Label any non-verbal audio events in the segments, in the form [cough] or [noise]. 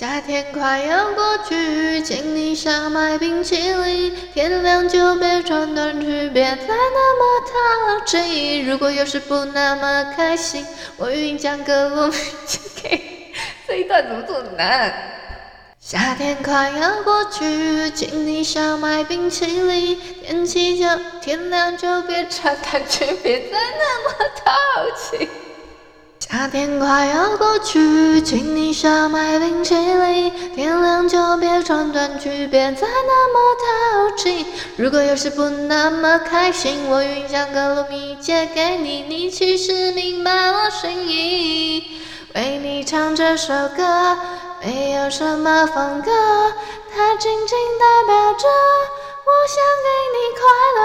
夏天快要过去，请你少买冰淇淋。天亮就别穿短裙，别再那么淘气。如果有时不那么开心，我与你讲个秘诀。这一段怎么这么难？夏天快要过去，请你少买冰淇淋。天气就天亮就别穿短裙，别再那么淘气。夏天快要过去，请你少买冰淇淋。天亮就别穿短裙，别再那么淘气。如果有时不那么开心，我愿意将歌录音借给你，你其实明白我心意。为你唱这首歌，没有什么风格，它仅仅代表着。我想给你快乐，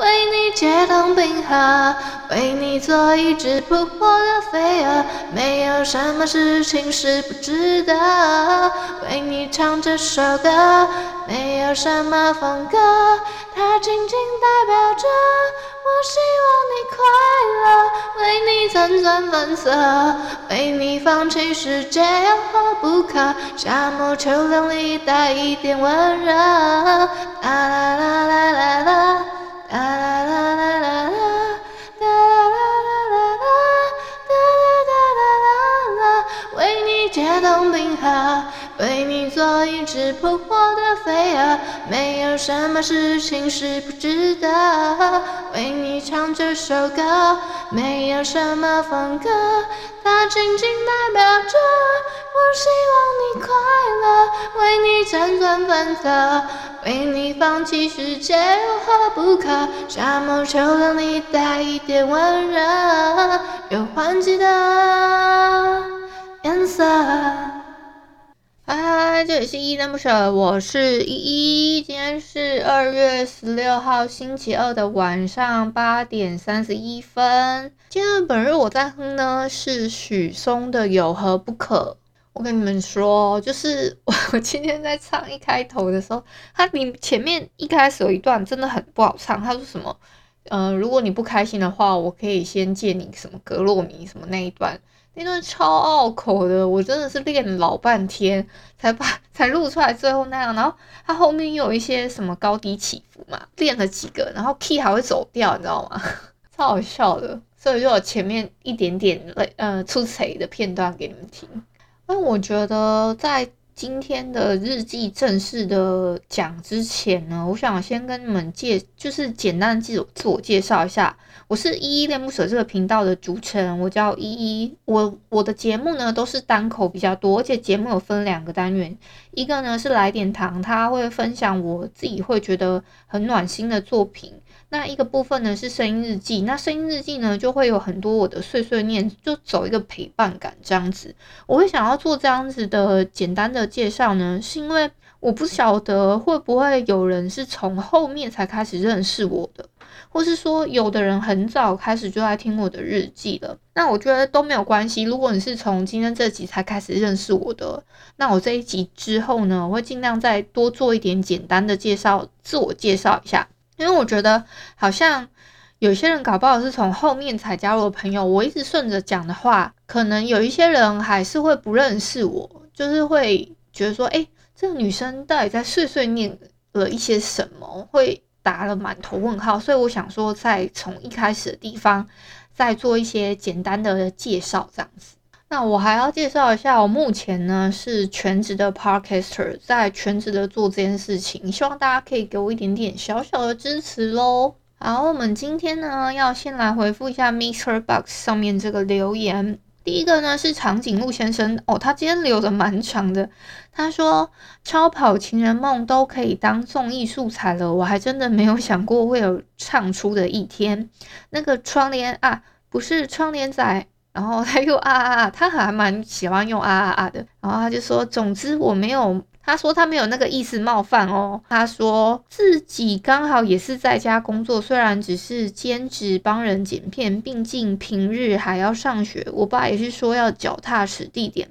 为你解冻冰河，为你做一只扑火的飞蛾，没有什么事情是不值得。为你唱这首歌，没有什么风格，它仅仅代表着我希望你快乐，为你辗转反侧，为你放弃世界有何不可？夏末秋凉里带一点温热，啦啦啦啦啦啦，啦啦啦啦啦啦，啦啦啦啦啦，哒哒哒哒啦，为你解冻冰河，为你做一只扑火的飞蛾，没有什么事情是不值得。为你唱这首歌，没有什么风格，它仅仅代表着我希望你快乐。为你辗转反侧，为你放弃世界有何不可？夏末秋凉里带一点温热，有换季的颜色。嗨嗨，这里是依依那不舍，我是依依。今天是二月十六号星期二的晚上八点三十一分。今天本日我在哼呢是许嵩的《有何不可》。我跟你们说，就是我今天在唱一开头的时候，它里前面一开始有一段真的很不好唱。他说什么？嗯、如果你不开心的话，我可以先借你什么格洛米什么那一段。那段超拗口的，我真的是练老半天才把才录出来最后那样。然后它后面又有一些什么高低起伏嘛，练了几个，然后 key 还会走掉，你知道吗？[laughs] 超好笑的，所以就有前面一点点类呃出彩的片段给你们听。那我觉得在今天的日记正式的讲之前呢，我想先跟你们介就是简单的自我自我介绍一下。我是依依恋不舍这个频道的主持人，我叫依依。我我的节目呢都是单口比较多，而且节目有分两个单元，一个呢是来点糖，他会分享我自己会觉得很暖心的作品。那一个部分呢是声音日记，那声音日记呢就会有很多我的碎碎念，就走一个陪伴感这样子。我会想要做这样子的简单的介绍呢，是因为我不晓得会不会有人是从后面才开始认识我的。或是说，有的人很早开始就在听我的日记了，那我觉得都没有关系。如果你是从今天这集才开始认识我的，那我这一集之后呢，我会尽量再多做一点简单的介绍，自我介绍一下。因为我觉得好像有些人搞不好是从后面才加入的朋友，我一直顺着讲的话，可能有一些人还是会不认识我，就是会觉得说，诶，这个女生到底在碎碎念了一些什么？会。打了满头问号，所以我想说，再从一开始的地方再做一些简单的介绍，这样子。那我还要介绍一下，我目前呢是全职的 Podcaster，在全职的做这件事情，希望大家可以给我一点点小小的支持喽。好，我们今天呢要先来回复一下 Mr. Box 上面这个留言。第一个呢是长颈鹿先生哦，他今天留的蛮长的。他说：“超跑情人梦都可以当综艺素材了，我还真的没有想过会有唱出的一天。那个窗帘啊，不是窗帘仔，然后他又啊啊啊，他还蛮喜欢用啊啊啊的。然后他就说，总之我没有，他说他没有那个意思冒犯哦。他说自己刚好也是在家工作，虽然只是兼职帮人剪片，毕竟平日还要上学。我爸也是说要脚踏实地点，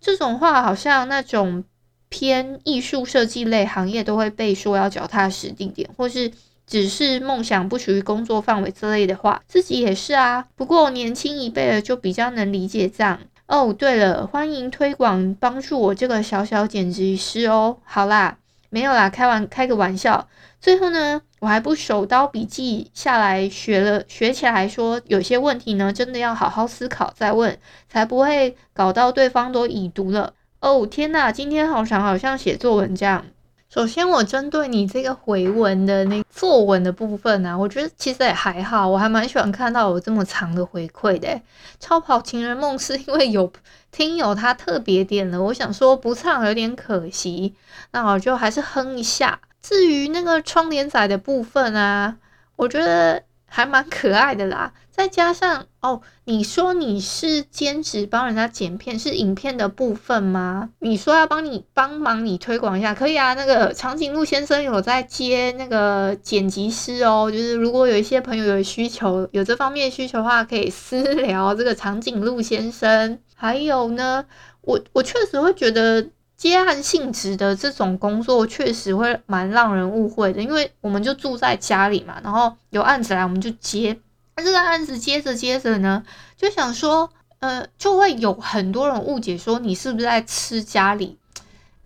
这种话好像那种偏艺术设计类行业都会被说要脚踏实地点，或是。只是梦想不属于工作范围之类的话，自己也是啊。不过年轻一辈的就比较能理解这样。哦，对了，欢迎推广帮助我这个小小剪辑师哦。好啦，没有啦，开玩开个玩笑。最后呢，我还不手刀笔记下来学了学起来说，有些问题呢，真的要好好思考再问，才不会搞到对方都已读了。哦，天呐，今天好长，好像写作文这样。首先，我针对你这个回文的那作文的部分呢、我觉得其实也还好，我还蛮喜欢看到有这么长的回馈的。超跑情人梦是因为有 [laughs] 听友他特别点了，我想说不唱有点可惜，那我就还是哼一下。至于那个窗帘仔的部分啊，我觉得还蛮可爱的啦。再加上哦，你说你是兼职帮人家剪片，是影片的部分吗？你说要帮你帮忙你推广一下，可以啊。那个长颈鹿先生有在接那个剪辑师哦，就是如果有一些朋友有需求，有这方面需求的话，可以私聊这个长颈鹿先生。还有呢，我我确实会觉得接案性质的这种工作确实会蛮让人误会的，因为我们就住在家里嘛，然后有案子来我们就接。那这个案子接着接着呢，就想说，呃，就会有很多人误解说你是不是在吃家里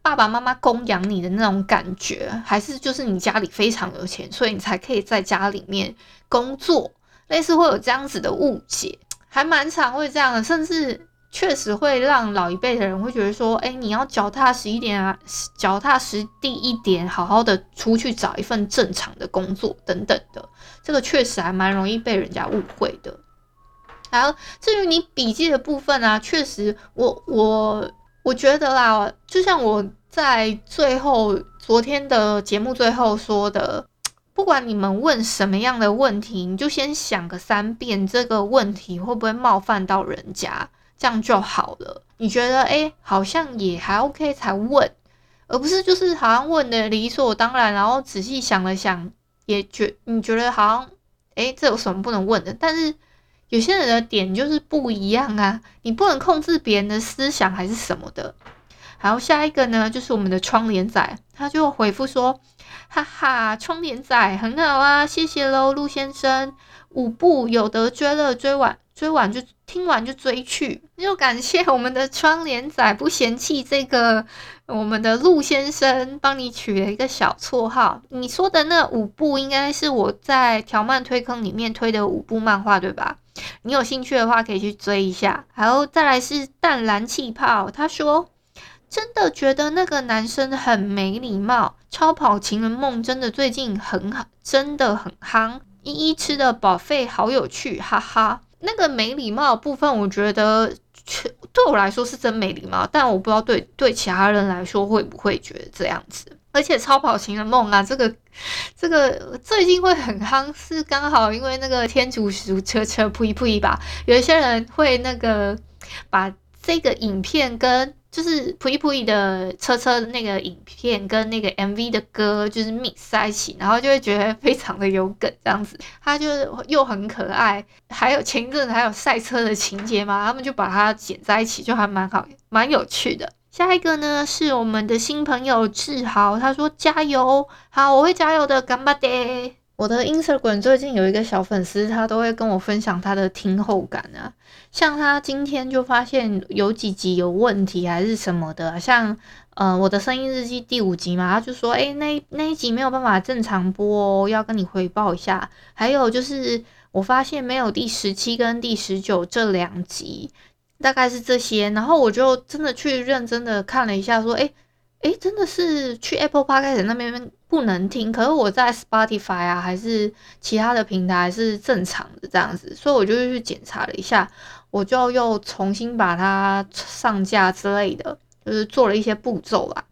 爸爸妈妈供养你的那种感觉，还是就是你家里非常有钱，所以你才可以在家里面工作，类似会有这样子的误解，还蛮常会这样的，甚至确实会让老一辈的人会觉得说，哎，你要脚踏实一点啊，脚踏实地一点，好好的出去找一份正常的工作等等的。这个确实还蛮容易被人家误会的。好，至于你笔记的部分啊，确实我，我我我觉得啦，就像我在最后昨天的节目最后说的，不管你们问什么样的问题，你就先想个三遍，这个问题会不会冒犯到人家，这样就好了。你觉得诶，好像也还 OK 才问，而不是就是好像问的理所当然，然后仔细想了想。也觉你觉得好像，诶，这有什么不能问的？但是有些人的点就是不一样啊，你不能控制别人的思想还是什么的。然后下一个呢，就是我们的窗帘仔，他就回复说，哈哈，窗帘仔很好啊，谢谢喽，陆先生。五部有得追了，追完追完就听完就追去，就感谢我们的窗帘仔不嫌弃这个我们的陆先生帮你取了一个小绰号。你说的那五部应该是我在条漫推坑里面推的五部漫画对吧？你有兴趣的话可以去追一下。然后再来是淡蓝气泡，他说真的觉得那个男生很没礼貌。超跑情人梦真的最近很好，真的很夯。依依吃的保费好有趣，哈哈。那个没礼貌部分，我觉得对我来说是真没礼貌，但我不知道对对其他人来说会不会觉得这样子。而且超跑情人梦啊，这个这个最近会很夯，是刚好因为那个天竺鼠车车噗一噗一吧，有一些人会那个把这个影片跟。就是普一普一的车车那个影片跟那个 MV 的歌就是 mix 在一起，然后就会觉得非常的有梗这样子，它就又很可爱，还有前一阵子还有赛车的情节嘛，他们就把它剪在一起，就还蛮好，蛮有趣的。下一个呢是我们的新朋友志豪，他说加油，好，我会加油的，干巴爹。我的 Instagram 最近有一个小粉丝，他都会跟我分享他的听后感啊。像他今天就发现有几集有问题还是什么的，像呃我的声音日记第五集嘛，他就说诶，那那一集没有办法正常播哦，要跟你回报一下。还有就是我发现没有第十七跟第十九这两集，大概是这些。然后我就真的去认真的看了一下，说诶诶，真的是去 Apple Podcast 那边。不能听，可是我在 Spotify 啊，还是其他的平台是正常的这样子，所以我就去检查了一下，我就又重新把它上架之类的，就是做了一些步骤啦。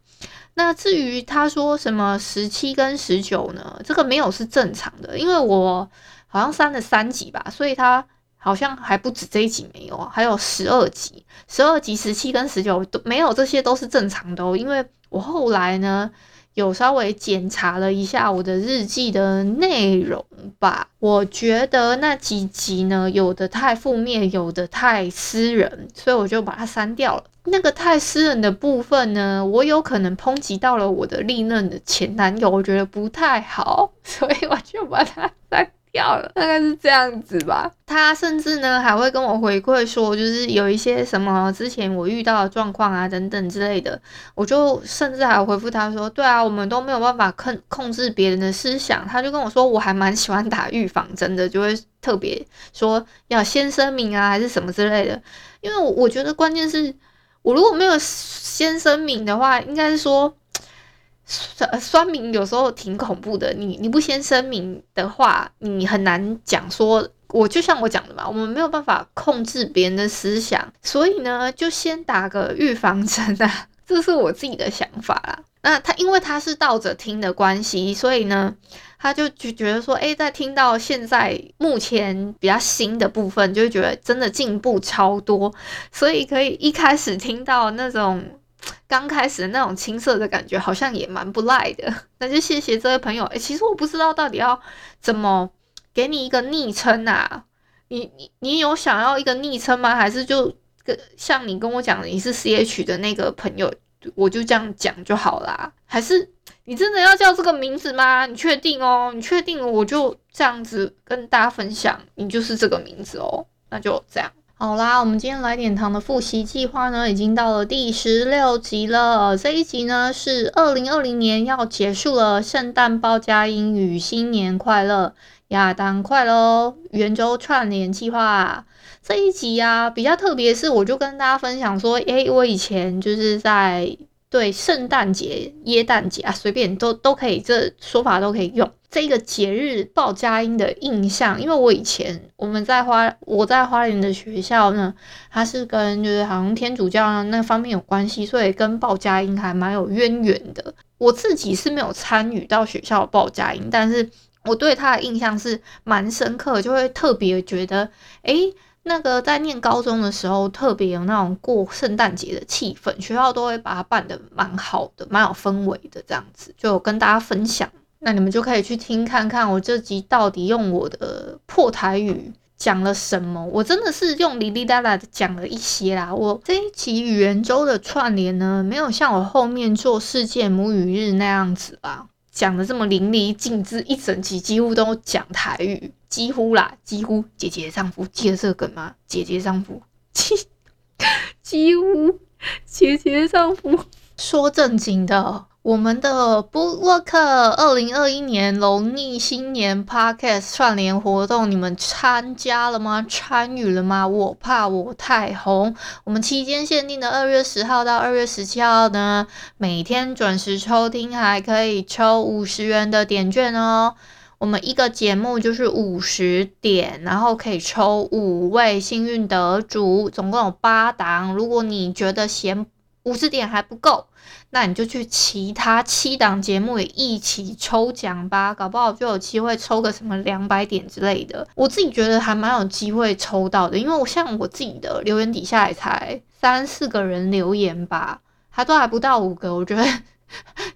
那至于他说什么十七跟十九呢？这个没有是正常的，因为我好像删了三集吧，所以他。好像还不止这一集没有啊，还有十二集、十二集、十七跟十九都没有，这些都是正常的哦。因为我后来呢，有稍微检查了一下我的日记的内容吧，我觉得那几集呢，有的太负面，有的太私人，所以我就把它删掉了。那个太私人的部分呢，我有可能抨击到了我的历任的前男友，我觉得不太好，[laughs] 所以我就把它删。掉了，大概是这样子吧。他甚至呢还会跟我回馈说，就是有一些什么之前我遇到的状况啊等等之类的，我就甚至还回复他说，对啊，我们都没有办法控控制别人的思想。他就跟我说，我还蛮喜欢打预防针的，就会特别说要先声明啊，还是什么之类的。因为我觉得关键是我如果没有先声明的话，应该是说。酸酸民有时候挺恐怖的，你你不先声明的话，你很难讲说，我就像我讲的嘛，我们没有办法控制别人的思想，所以呢，就先打个预防针啊，[laughs] 这是我自己的想法啦。那他因为他是倒着听的关系，所以呢，他就就觉得说，诶，在听到现在目前比较新的部分，就会觉得真的进步超多，所以可以一开始听到那种。刚开始的那种青涩的感觉，好像也蛮不赖的。[laughs] 那就谢谢这位朋友。诶，其实我不知道到底要怎么给你一个昵称啊？你你你有想要一个昵称吗？还是就跟像你跟我讲的你是 CH 的那个朋友，我就这样讲就好啦？还是你真的要叫这个名字吗？你确定哦？你确定我就这样子跟大家分享，你就是这个名字哦？那就这样。好啦，我们今天来点糖的复习计划呢，已经到了第十六集了。这一集呢是二零二零年要结束了，圣诞报佳音与新年快乐，亚当快乐，圆周串联计划。这一集啊比较特别，是我就跟大家分享说，诶，我以前就是在。对圣诞节、耶诞节啊，随便都都可以，这说法都可以用。这个节日报佳音的印象，因为我以前我们在花我在花莲的学校呢，它是跟就是好像天主教那方面有关系，所以跟报佳音还蛮有渊源的。我自己是没有参与到学校报佳音，但是我对他的印象是蛮深刻，就会特别觉得，诶。那个在念高中的时候，特别有那种过圣诞节的气氛，学校都会把它办得蛮好的，蛮有氛围的这样子，就跟大家分享。那你们就可以去听看看，我这集到底用我的破台语讲了什么？我真的是用哩哩啦啦的讲了一些啦。我这一期圆周的串联呢，没有像我后面做世界母语日那样子啦。讲的这么淋漓尽致，一整集几乎都讲台语，几乎啦，几乎。姐姐丈夫记得这个梗吗？姐姐丈夫，几几乎，姐姐丈夫。说正经的。我们的部落客二零二一年农历新年 Podcast 串联活动，你们参加了吗？参与了吗？我怕我太红。我们期间限定的二月十号到二月十七号呢，每天准时抽听，还可以抽五十元的点券哦。我们一个节目就是五十点，然后可以抽五位幸运得主，总共有八档。如果你觉得嫌五十点还不够，那你就去其他七档节目也一起抽奖吧，搞不好就有机会抽个什么两百点之类的。我自己觉得还蛮有机会抽到的，因为我像我自己的留言底下也才三四个人留言吧，还都还不到五个，我觉得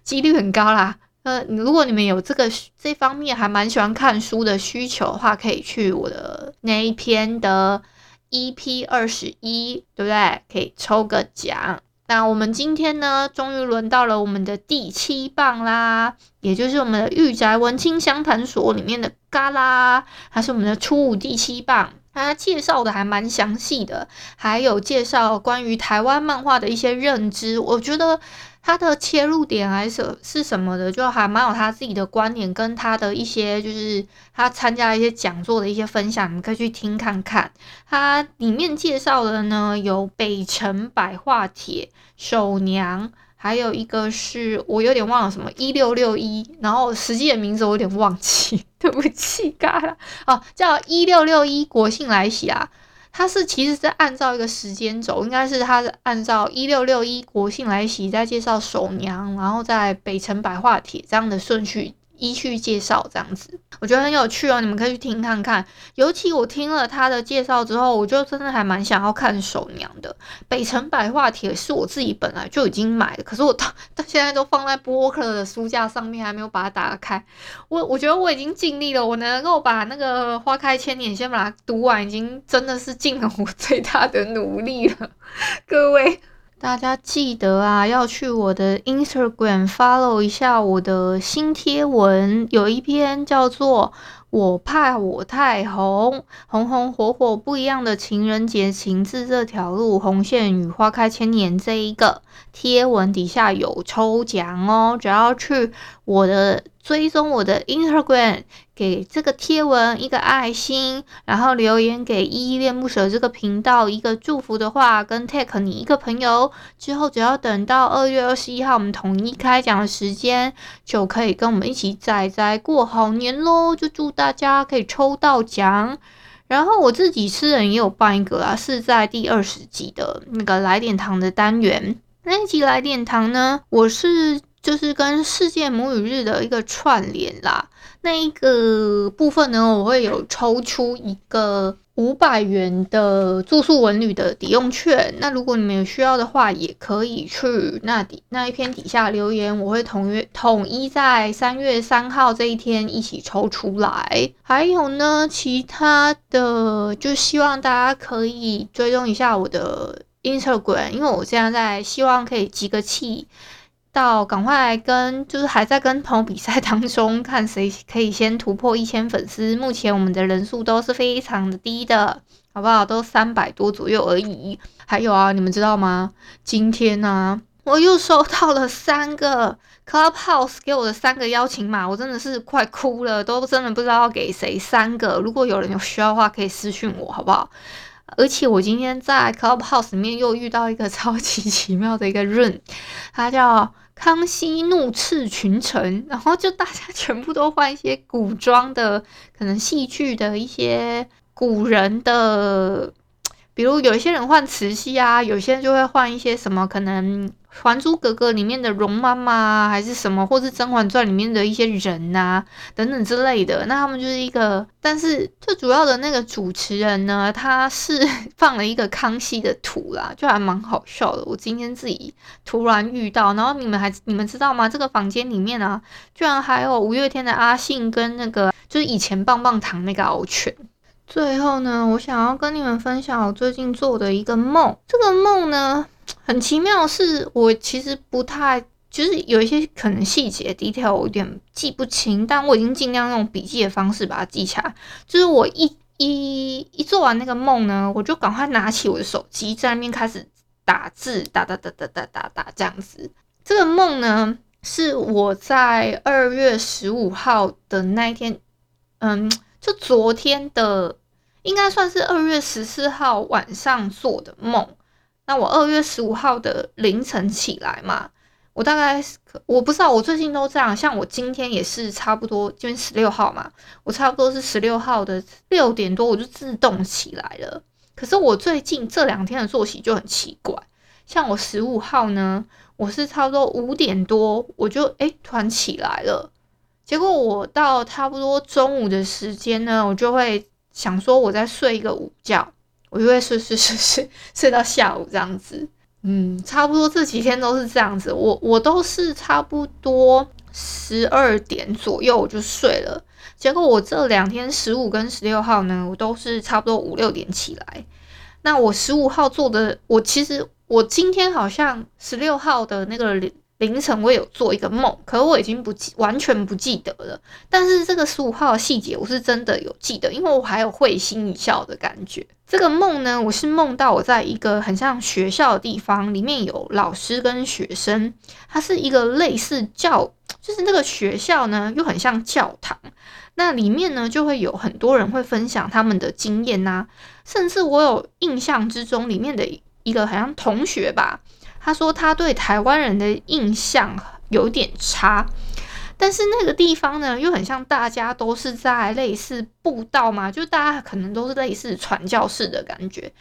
几率很高啦。[laughs] 呃，如果你们有这个这方面还蛮喜欢看书的需求的话，可以去我的那一篇的 EP 二十一，对不对？可以抽个奖。那我们今天呢，终于轮到了我们的第七棒啦，也就是我们的御宅文青相谈所里面的嘎啦，还是我们的初五第七棒，它介绍的还蛮详细的，还有介绍关于台湾漫画的一些认知，我觉得。他的切入点还是是什么的，就还蛮有他自己的观点，跟他的一些就是他参加一些讲座的一些分享，你可以去听看看。他里面介绍的呢，有北城百话帖、手娘，还有一个是我有点忘了什么一六六一，然后实际的名字我有点忘记，对不起，嘎啦哦，叫一六六一国庆来袭啊。它是其实是按照一个时间轴，应该是它按照一六六一国庆来袭，再介绍首娘，然后在北城百话帖这样的顺序依序介绍这样子，我觉得很有趣哦，你们可以去听看看。尤其我听了他的介绍之后，我就真的还蛮想要看手娘的《北城白话帖》，是我自己本来就已经买的，可是我到到现在都放在播客的书架上面，还没有把它打开。我我觉得我已经尽力了，我能够把那个《花开千年》先把它读完，已经真的是尽了我最大的努力了，[laughs] 各位。大家记得啊，要去我的 Instagram follow 一下我的新贴文，有一篇叫做“我怕我太红，红红火火不一样的情人节情字这条路，红线与花开千年”这一个贴文底下有抽奖哦，只要去我的。追踪我的 Instagram，给这个贴文一个爱心，然后留言给依依恋不舍这个频道一个祝福的话，跟 tag 你一个朋友，之后只要等到二月二十一号我们统一开奖的时间，就可以跟我们一起仔仔过好年喽！就祝大家可以抽到奖。然后我自己私人也有办一个啊，是在第二十集的那个来点糖的单元，那一集来点糖呢，我是。就是跟世界母语日的一个串联啦，那一个部分呢，我会有抽出一个五百元的住宿文旅的抵用券。那如果你们有需要的话，也可以去那底那一篇底下留言，我会统约统一在三月三号这一天一起抽出来。还有呢，其他的就希望大家可以追踪一下我的 Instagram，因为我现在在希望可以集个气。到赶快跟就是还在跟朋友比赛当中，看谁可以先突破一千粉丝。目前我们的人数都是非常的低的，好不好？都三百多左右而已。还有啊，你们知道吗？今天呢、我又收到了三个 Clubhouse 给我的三个邀请码，我真的是快哭了，都真的不知道要给谁三个。如果有人有需要的话，可以私讯我，好不好？而且我今天在 Clubhouse 里面又遇到一个 [laughs] 超级奇妙的一个 room，他叫康熙怒斥群臣，然后就大家全部都换一些古装的，可能戏剧的一些古人的，比如有一些人换慈禧啊，有些人就会换一些什么可能。《还珠格格》里面的容妈妈还是什么，或是《甄嬛传》里面的一些人呐、啊，等等之类的，那他们就是一个，但是最主要的那个主持人呢，他是放了一个康熙的图啦，就还蛮好笑的。我今天自己突然遇到，然后你们还你们知道吗？这个房间里面啊，居然还有五月天的阿信跟那个就是以前棒棒糖那个敖犬。最后呢，我想要跟你们分享我最近做的一个梦，这个梦呢。很奇妙是，我其实不太，就是有一些可能细节 detail 我有点记不清，但我已经尽量用笔记的方式把它记起来。就是我一一一做完那个梦呢，我就赶快拿起我的手机，在那边开始打字，打打打打打打打这样子。这个梦呢，是我在二月十五号的那一天，嗯，就昨天的，应该算是二月十四号晚上做的梦。那我二月十五号的凌晨起来嘛，我大概我不知道，我最近都这样，像我今天也是差不多，今天十六号嘛，我差不多是十六号的六点多我就自动起来了。可是我最近这两天的作息就很奇怪，像我十五号呢，我是差不多五点多我就诶、欸、突然起来了，结果我到差不多中午的时间呢，我就会想说我再睡一个午觉。我就会睡睡睡睡睡到下午这样子，嗯，差不多这几天都是这样子。我我都是差不多十二点左右我就睡了，结果我这两天十五跟十六号呢，我都是差不多五六点起来。那我十五号做的，我其实我今天好像十六号的那个。凌晨我有做一个梦，可是我已经不记，完全不记得了。但是这个十五号的细节我是真的有记得，因为我还有会心一笑的感觉。这个梦呢，我是梦到我在一个很像学校的地方，里面有老师跟学生，它是一个类似教，就是那个学校呢又很像教堂。那里面呢就会有很多人会分享他们的经验呐，甚至我有印象之中里面的一个好像同学吧。他说他对台湾人的印象有点差，但是那个地方呢，又很像大家都是在类似布道嘛，就大家可能都是类似传教士的感觉，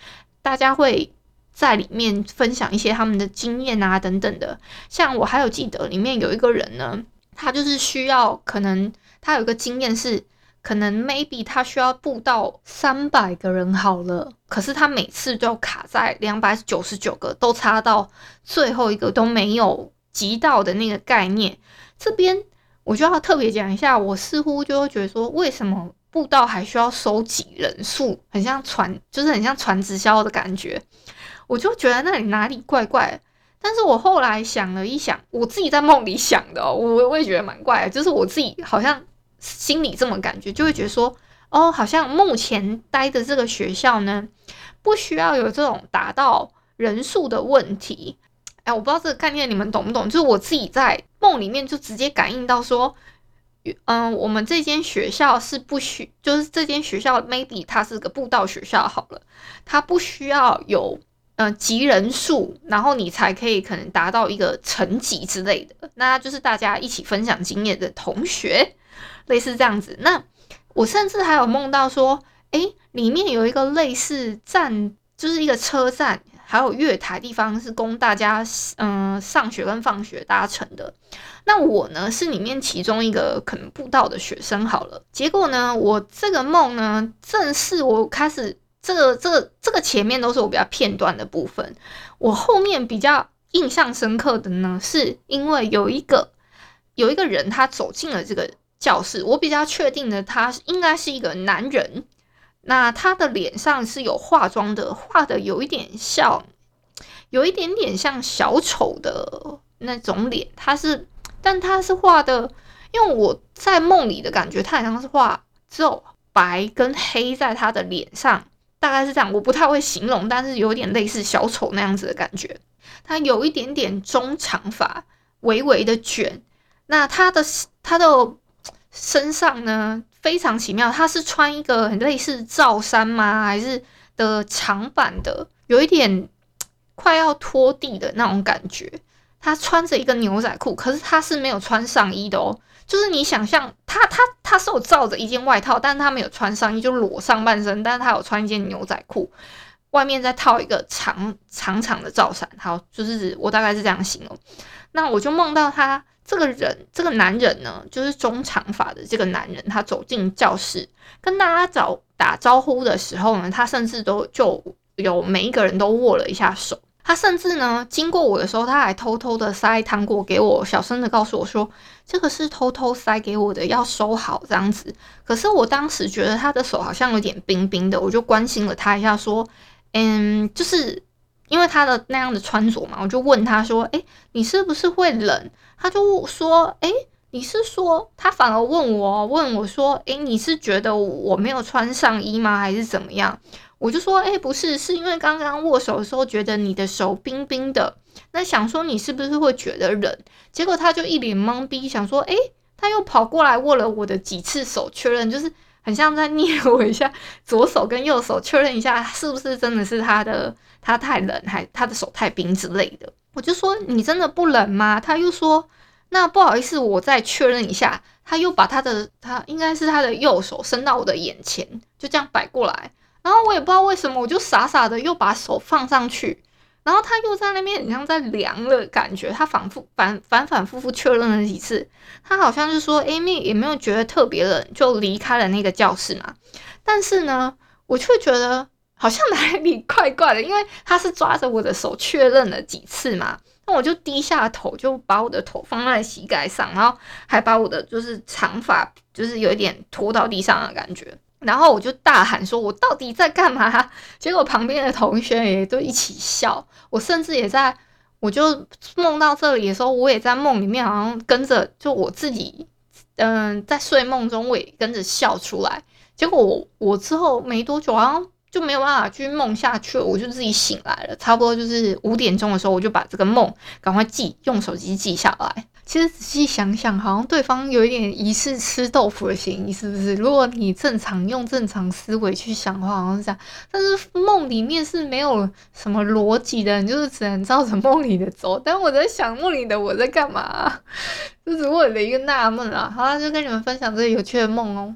大家会在里面分享一些他们的经验啊等等的。像我还有记得里面有一个人呢，他就是需要，可能他有一个经验是，可能 maybe 他需要布到三百个人好了，可是他每次都卡在两百九十九个，都差到最后一个都没有集到的那个概念。这边我就要特别讲一下，我似乎就会觉得说，为什么布道还需要收集人数，很像传，就是很像传直销的感觉，我就觉得那里哪里怪怪。但是我后来想了一想，我自己在梦里想的哦，我我也觉得蛮怪的，就是我自己好像心里这么感觉，就会觉得说，哦，好像目前待的这个学校呢，不需要有这种达到人数的问题。哎，我不知道这个概念你们懂不懂？就是我自己在梦里面就直接感应到说，嗯，我们这间学校是不需，就是这间学校 maybe 它是个布道学校好了，它不需要有。嗯，集人数，然后你才可以可能达到一个层级之类的，那就是大家一起分享经验的同学，类似这样子。那我甚至还有梦到说，诶，里面有一个类似站，就是一个车站，还有月台地方是供大家嗯、上学跟放学搭乘的。那我呢是里面其中一个可能步道的学生好了。结果呢，我这个梦呢，正是我开始。这个这个这个前面都是我比较片段的部分，我后面比较印象深刻的呢，是因为有一个有一个人他走进了这个教室，我比较确定的他应该是一个男人，那他的脸上是有化妆的，画的有一点像，有一点点像小丑的那种脸，他是，但他是画的，因为我在梦里的感觉，他好像是画只有白跟黑在他的脸上。大概是这样，我不太会形容，但是有点类似小丑那样子的感觉。他有一点点中长发，微微的卷。那他的他的身上呢，非常奇妙，他是穿一个很类似罩衫吗？还是的长版的，有一点快要拖地的那种感觉。他穿着一个牛仔裤，可是他是没有穿上衣的哦。就是你想象他他他是有罩着一件外套，但是他没有穿上衣，就裸上半身，但是他有穿一件牛仔裤，外面再套一个长长长的罩衫。好，就是我大概是这样形容。那我就梦到他这个人，这个男人呢，就是中长发的这个男人，他走进教室跟大家早打招呼的时候呢，他甚至都就有每一个人都握了一下手。他甚至呢，经过我的时候，他还偷偷的塞糖果给我，小声的告诉我说：“这个是偷偷塞给我的，要收好这样子。”可是我当时觉得他的手好像有点冰冰的，我就关心了他一下，说：“嗯，就是因为他的那样的穿着嘛，我就问他说：‘诶，你是不是会冷？’他就说：‘诶，你是说？’他反而问我，问我说：‘诶，你是觉得我没有穿上衣吗？还是怎么样？’”我就说，哎、不是，是因为刚刚握手的时候觉得你的手冰冰的，那想说你是不是会觉得冷？结果他就一脸懵逼，想说，哎、他又跑过来握了我的几次手，确认就是很像在捏我一下左手跟右手，确认一下是不是真的是他的，他太冷还他的手太冰之类的。我就说，你真的不冷吗？他又说，那不好意思，我再确认一下。他又把他的他应该是他的右手伸到我的眼前，就这样摆过来。然后我也不知道为什么，我就傻傻的又把手放上去，然后他又在那边很像在量了感觉，他反复反反反复复确认了几次，他好像是说 Amy 也没有觉得特别冷，就离开了那个教室嘛。但是呢，我却觉得好像哪里怪怪的，因为他是抓着我的手确认了几次嘛，那我就低下头，就把我的头放在膝盖上，然后还把我的就是长发就是有一点拖到地上的感觉。然后我就大喊说：“我到底在干嘛？”结果旁边的同学也都一起笑。我甚至也在，我就梦到这里的时候，我也在梦里面，好像跟着，就我自己，嗯、在睡梦中我也跟着笑出来。结果我我之后没多久，好像就没有办法继续梦下去了，我就自己醒来了。差不多就是五点钟的时候，我就把这个梦赶快记，用手机记下来。其实仔细想想，好像对方有一点疑似吃豆腐的嫌疑，是不是？如果你正常用正常思维去想的话，好像是这样。但是梦里面是没有什么逻辑的，你就是只能照着梦里的走。但我在想梦里的我在干嘛，[laughs] 这是我的一个纳闷啊。好了，就跟你们分享这个有趣的梦哦。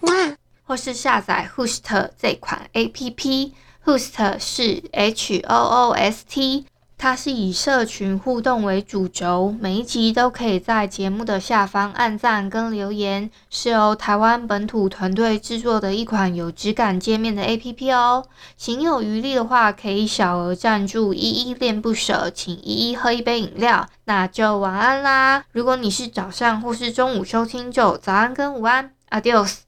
哇！或是下载 Host 这款 APP。Host 是 H O O S T。它是以社群互动为主轴，每一集都可以在节目的下方按赞跟留言，是由台湾本土团队制作的一款有质感界面的 APP 哦。行有余力的话，可以小额赞助依依恋不舍，请依依喝一杯饮料，那就晚安啦。如果你是早上或是中午收听，就早安跟午安，Adios。